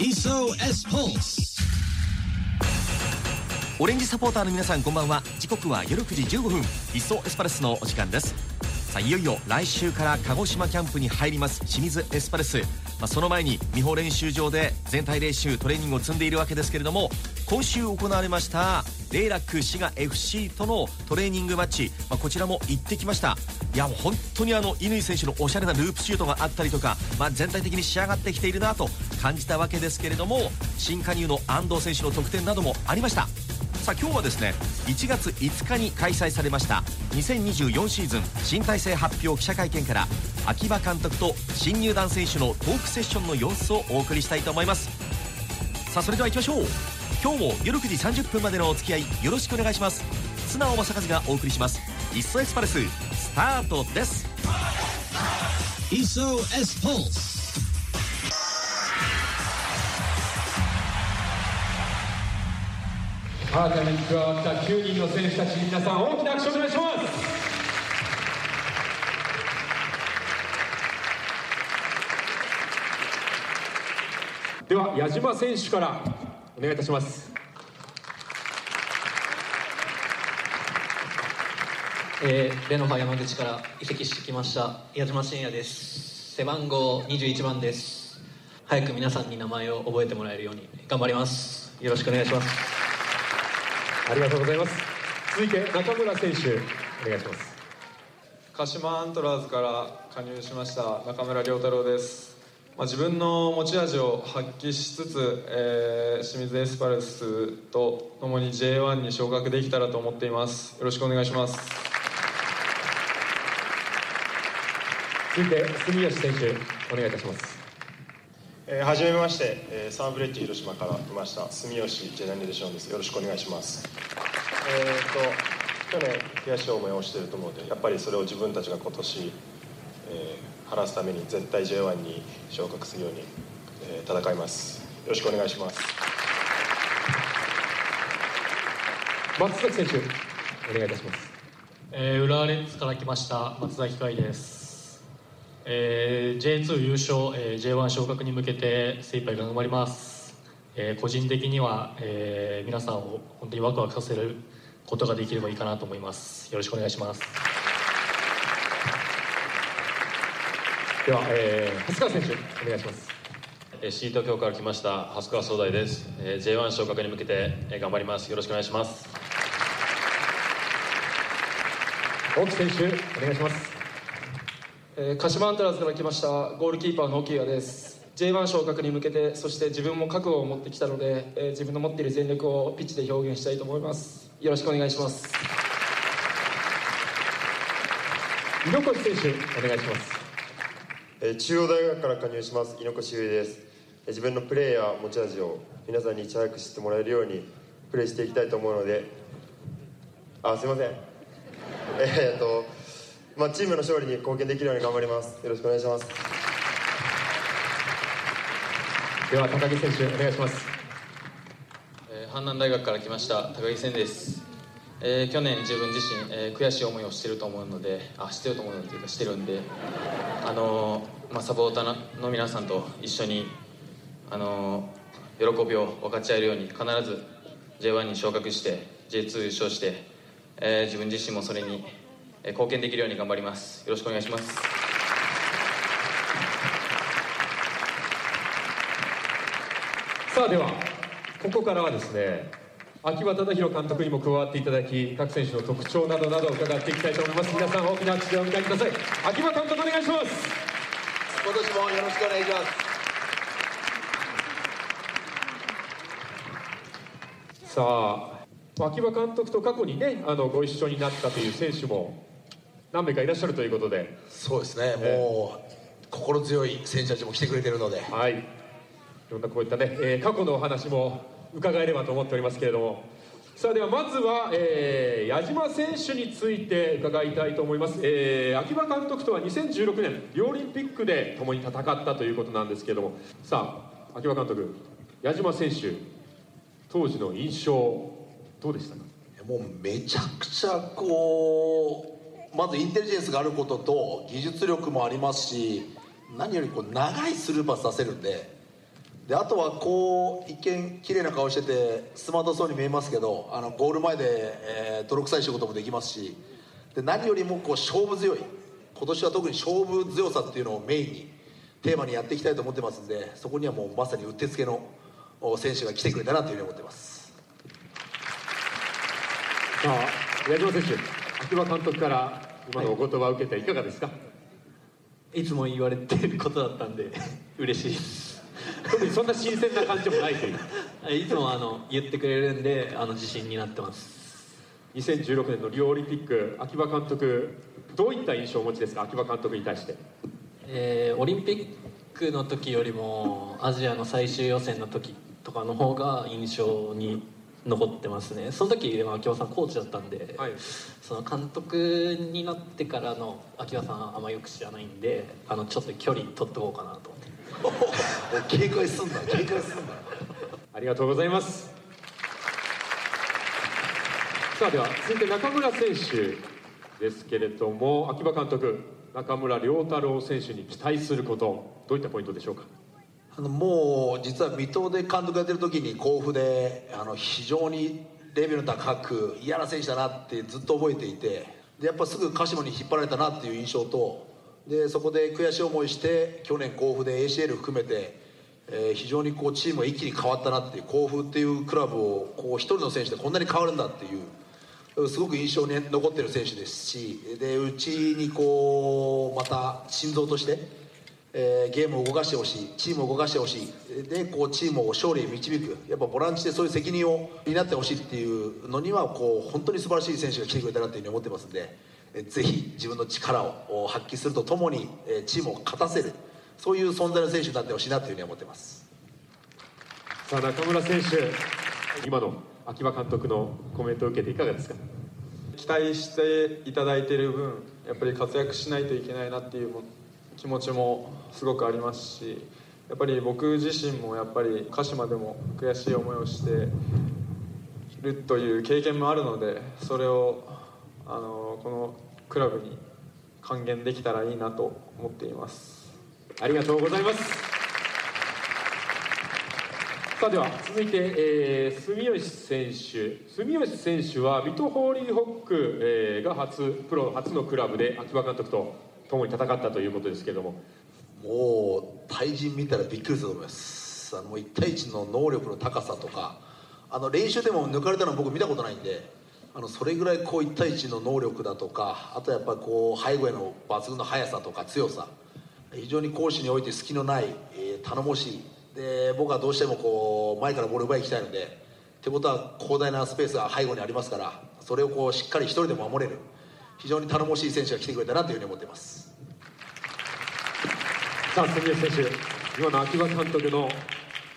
SOS Pulse オレンジサポーターの皆さんこんばんは。時刻は夜9時15分「いっそエスパルス」のお時間です。さあいよいよ来週から鹿児島キャンプに入ります清水エスパルス、まあ、その前に美穂練習場で全体練習トレーニングを積んでいるわけですけれども今週行われましたレイラック滋賀 FC とのトレーニングマッチ、まあ、こちらも行ってきました。いやもう本当にあの乾選手のおしゃれなループシュートがあったりとか、まあ、全体的に仕上がってきているなと感じたわけですけれども新加入の安藤選手の得点などもありました。さあ今日はですね1月5日に開催されました2024シーズン新体制発表記者会見から秋葉監督と新入団選手のトークセッションの様子をお送りしたいと思います。さあそれでは行きましょう。今日も夜9時30分までのお付き合いよろしくお願いします。素直正和がお送りします「いっそエスパルス」スタートです。SOS Pulse 新たに加わった9人の選手たち皆さん大きな拍手をお願いします。では矢島選手からお願いいたします。えー、レノファ山口から移籍してきました矢島真也です。背番号21番です。早く皆さんに名前を覚えてもらえるように頑張ります。よろしくお願いします。ありがとうございます。続いて中村選手お願いします。鹿島アントラーズから加入しました中村亮太郎です、まあ、自分の持ち味を発揮しつつ、えー清水エスパルスとともに J1 に昇格できたらと思っています。よろしくお願いします。続いて住吉選手お願いいたします。えー、はじめまして、えーサーブレッジ広島から来ました住吉ジェネレーションです。よろしくお願いします。えー、と去年悔しい思いをしていると思うのでやっぱりそれを自分たちが今年、えー晴らすために絶対 J1 に昇格するように、えー戦います。よろしくお願いします。松崎選手お願いいたします。えー、浦和レッズから来ました松崎海です、えー、J2 優勝、えー、J1 昇格に向けて精一杯頑張ります、えー個人的には、えー皆さんを本当にワクワクさせることができればいいかなと思います。よろしくお願いしますでは、えー、蓮川選手お願いします。えーシート教から来ました蓮川壮大です、えー J1 昇格に向けて、えー頑張ります。よろしくお願いします。大木選手お願いします。えー鹿島アントラーズから来ましたゴールキーパーの沖谷です。J1 昇格に向けてそして自分も覚悟を持ってきたので、えー自分の持っている全力をピッチで表現したいと思います。よろしくお願いします。井ノ越選手お願いしますえー中央大学から加入します井ノ越優です。えー自分のプレーや持ち味を皆さんにいち早く知ってもらえるようにプレーしていきたいと思うので。あすいません。えーっとまあチームの勝利に貢献できるように頑張ります。よろしくお願いします。では高木選手お願いします。えー阪南大学から来ました高木健です、えー去年自分自身、えー悔しい思いをしてると思うのであしてると思うのというかしてるんであのまあ、サポーターの皆さんと一緒にあの喜びを分かち合えるように必ず J1 に昇格して J2 優勝して、えー自分自身もそれにえー貢献できるように頑張ります。よろしくお願いします。さあではここからはですね秋葉忠弘監督にも加わっていただき各選手の特徴などなどを伺っていきたいと思います。皆さん大きな拍手でお迎えください。秋葉監督お願いします。今年もよろしくお願いします。さあ秋葉監督と過去にねあのご一緒になったという選手も何名かいらっしゃるということで。そうですね。もう心強い選手たちも来てくれてるので。はい。いろんなこういったね、えー過去のお話も伺えればと思っておりますけれども。さあではまずは、えー矢島選手について伺いたいと思います、えー秋葉監督とは2016年リオリンピックで共に戦ったということなんですけれども。さあ秋葉監督矢島選手当時の印象どうでしたか？もうめちゃくちゃこうまずインテリジェンスがあることと技術力もありますし何よりこう長いスルーパス出せるんでであとはこう一見綺麗な顔しててスマートそうに見えますけどあのゴール前で、えー、泥臭い仕事もできますしで何よりもこう勝負強い今年は特に勝負強さっていうのをメインにテーマにやっていきたいと思ってますんでそこにはもうまさにうってつけの選手が来てくれたなというふうに思ってます。さあ矢島選手秋葉監督から今のお言葉を受けていかがですか、はい、いつも言われてることだったんで嬉しいです特にそんな新鮮な感じもないという。いつもあの言ってくれるんであの自信になってます。2016年のリオオリンピック秋葉監督どういった印象をお持ちですか？秋葉監督に対して。えー、オリンピックの時よりもアジアの最終予選の時とかの方が印象に残ってますね。その時秋葉さんコーチだったんで、はい、その監督になってからの秋葉さんあんまよく知らないんであのちょっと距離取っておこうかなと警戒すんだ警戒すんだありがとうございます。さあでは続いて中村選手ですけれども秋葉監督中村亮太郎選手に期待することどういったポイントでしょうか？あのもう実は水戸で監督やってる時に甲府であの非常にレベルの高く嫌な選手だなってずっと覚えていてでやっぱすぐ鹿島に引っ張られたなっていう印象とでそこで悔しい思いして去年甲府で ACL 含めて、えー、非常にこうチームが一気に変わったなっていう甲府っていうクラブをこう一人の選手でこんなに変わるんだっていうすごく印象に残ってる選手ですしでうちにこうまた心臓として、えー、ゲームを動かしてほしいチームを動かしてほしいでこうチームを勝利へ導くやっぱボランチでそういう責任を担ってほしいっていうのにはこう本当に素晴らしい選手が来てくれたなというふうに思ってますんで、ぜひ自分の力を発揮するとともに、えチームを勝たせるそういう存在の選手になってほしいなというふうに思ってます。さあ中村選手今の秋葉監督のコメントを受けていかがですか？期待していただいている分やっぱり活躍しないといけないなっていう気持ちもすごくありますしやっぱり僕自身もやっぱり鹿島でも悔しい思いをしているという経験もあるのでそれをあのこのクラブに還元できたらいいなと思っています。ありがとうございます。さあでは続いて、えー、住吉選手。住吉選手は水戸ホーリーホック、えー、が初プロ初のクラブで秋葉監督と共に戦ったということですけれども。もう対人見たらびっくりすると思います。あの1対1の能力の高さとかあの練習でも抜かれたの僕見たことないんで。あのそれぐらいこう1対1の能力だとかあとやっぱりこう背後への抜群の速さとか強さ非常に攻守において隙のない、えー、頼もしい。で僕はどうしてもこう前からボール奪いに行きたいのでってことは広大なスペースが背後にありますからそれをこうしっかり一人でも守れる非常に頼もしい選手が来てくれたなというふうに思っています。さあ関根選手今の秋葉監督の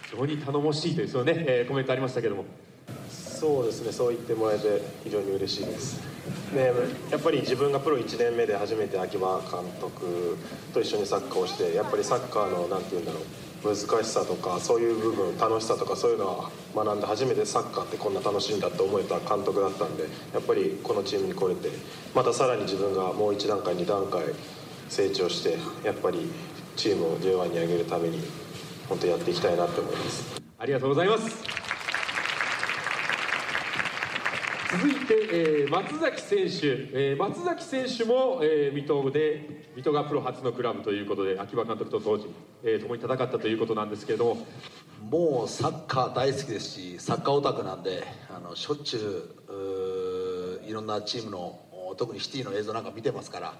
非常に頼もしいというそのね、えー、コメントありましたけども。そうですねそう言ってもらえて非常に嬉しいです。ね、やっぱり自分がプロ1年目で初めて秋葉監督と一緒にサッカーをしてやっぱりサッカーの何て言うんだろう難しさとかそういう部分楽しさとかそういうのは学んで初めてサッカーってこんな楽しいんだって思えた監督だったんでやっぱりこのチームに来れてまたさらに自分がもう1段階2段階成長してやっぱりチームを J1 に上げるために本当やっていきたいなって思います。ありがとうございます。続いて、えー、松崎選手、えー、松崎選手も、えー、水戸で水戸がプロ初のクラブということで秋葉監督と当時、えー、共に戦ったということなんですけれども。もうサッカー大好きですしサッカーオタクなんであのしょっちゅういろんなチームの特にシティの映像なんか見てますから。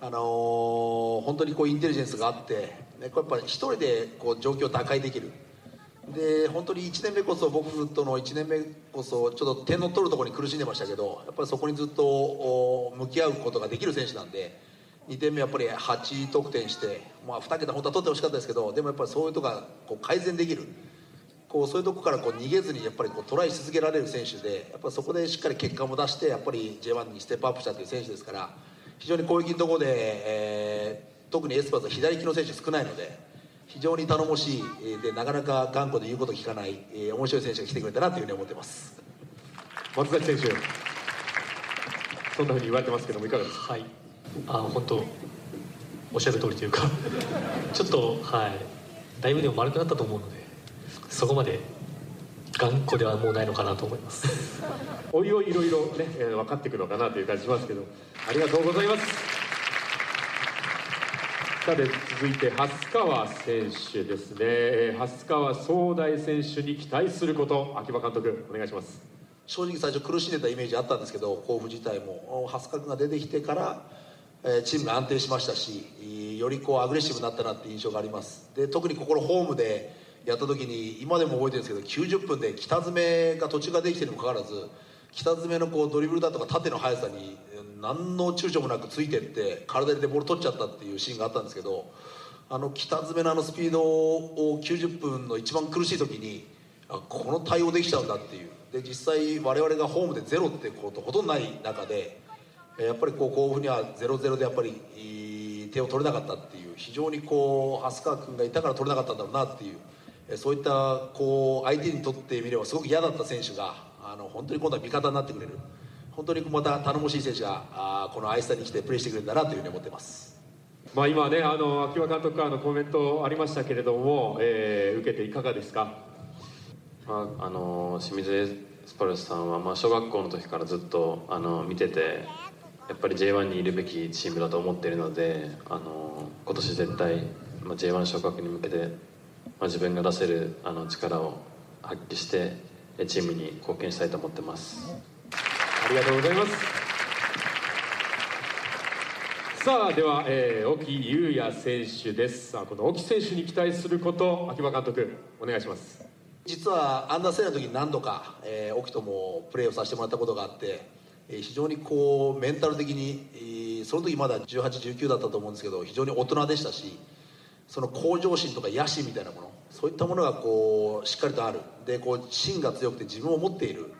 あのー、本当にこうインテリジェンスがあって、ね、これやっぱり一人でこう状況を打開できる。で本当に1年目こそ僕との1年目こそちょっと点の取るところに苦しんでましたけどやっぱりそこにずっと向き合うことができる選手なんで2点目やっぱり8得点して、まあ、2桁本当は取ってほしかったですけどでもやっぱりそういうとこがこう改善できるこうそういうとこからこう逃げずにやっぱりこうトライし続けられる選手でやっぱそこでしっかり結果も出してやっぱり J1 にステップアップしたという選手ですから非常に攻撃のところで、えー、特にエスパルスは左利きの選手少ないので。非常に頼もしいでなかなか頑固で言うこと聞かない、えー、面白い選手が来てくれたなというふうに思ってます。松崎選手。そんなふうに言われてますけどもいかがですか？はい。あ本当おっしゃる通りというか ちょっとはい。だいぶでも丸くなったと思うのでそこまで頑固ではもうないのかなと思います。おいおいいろいろね、えー分かってくるのかなという感じしますけどありがとうございますさて続いて蓮川選手ですね。蓮川壮大選手に期待すること秋葉監督お願いします。正直最初苦しんでたイメージあったんですけど甲府自体も蓮川君が出てきてから、チームが安定しましたしよりこうアグレッシブになったなって印象があります。で特にここのホームでやった時に今でも覚えてるんですけど90分で北詰めが途中ができてるにもかかわらず北詰のこうドリブルだとか縦の速さに何の躊躇もなくついてって体でボール取っちゃったっていうシーンがあったんですけどあの北詰のあのスピードを90分の一番苦しい時にあこの対応できちゃうんだっていう。で実際我々がホームでゼロってことほとんどない中でやっぱりこう甲府には0-0でやっぱり手を取れなかったっていう非常にこう蓮川君がいたから取れなかったんだろうなっていうそういったこう相手にとってみればすごく嫌だった選手があの本当に今度は味方になってくれる本当にまた頼もしい選手があーこのアイスタに来てプレーしてくれるんだなというふうに思ってます。まあ今ねあの秋葉監督からのコメントありましたけれども、えー受けていかがですか？まあ、あの清水エスパルスさんは、まあ、小学校の時からずっとあの見ててやっぱり J1 にいるべきチームだと思っているのであの今年絶対、まあ、J1 昇格に向けて、まあ、自分が出せるあの力を発揮してえチームに貢献したいと思ってます。ありがとうございます。さあでは、えー、沖優也選手です。さあこの沖選手に期待すること秋葉監督お願いします。実はアンダーセーの時に何度か、えー、沖ともプレーをさせてもらったことがあって、えー非常にこうメンタル的に、えーその時まだ1819だったと思うんですけど非常に大人でしたしその向上心とか野心みたいなものそういったものがこうしっかりとある。でこう芯が強くて自分を持っている。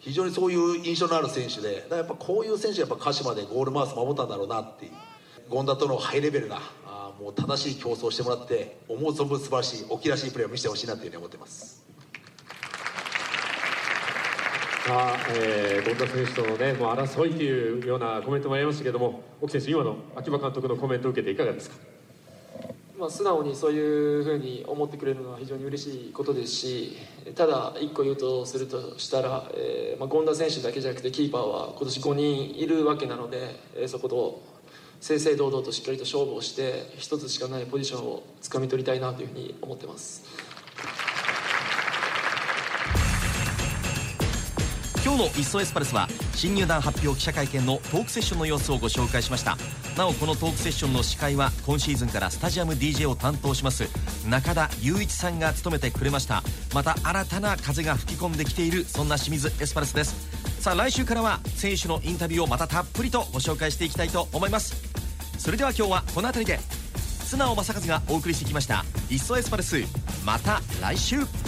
非常にそういう印象のある選手でだからやっぱこういう選手がやっぱ鹿島でゴールマウス守ったんだろうなっていう。権田とのハイレベルなあもう正しい競争をしてもらって思う存分素晴らしい沖らしいプレーを見せてほしいなというふうに思ってます。さあ、えー、権田選手とのねもう争いというようなコメントもありましたけども沖選手今の秋葉監督のコメントを受けていかがですか？まあ、素直にそういうふうに思ってくれるのは非常に嬉しいことですしただ一個言うとするとしたら、えーまあ、権田選手だけじゃなくてキーパーは今年5人いるわけなので、えーそこと正々堂々としっかりと勝負をして一つしかないポジションをつかみ取りたいなというふうに思ってます。今日の「いっそエスパルス」は新入団発表記者会見のトークセッションの様子をご紹介しました。なおこのトークセッションの司会は今シーズンからスタジアム DJ を担当します中田雄一さんが務めてくれました。また新たな風が吹き込んできているそんな清水エスパルスです。さあ来週からは選手のインタビューをまたたっぷりとご紹介していきたいと思います。それでは今日はこの辺りで素直正和がお送りしてきました「いっそエスパルス」また来週。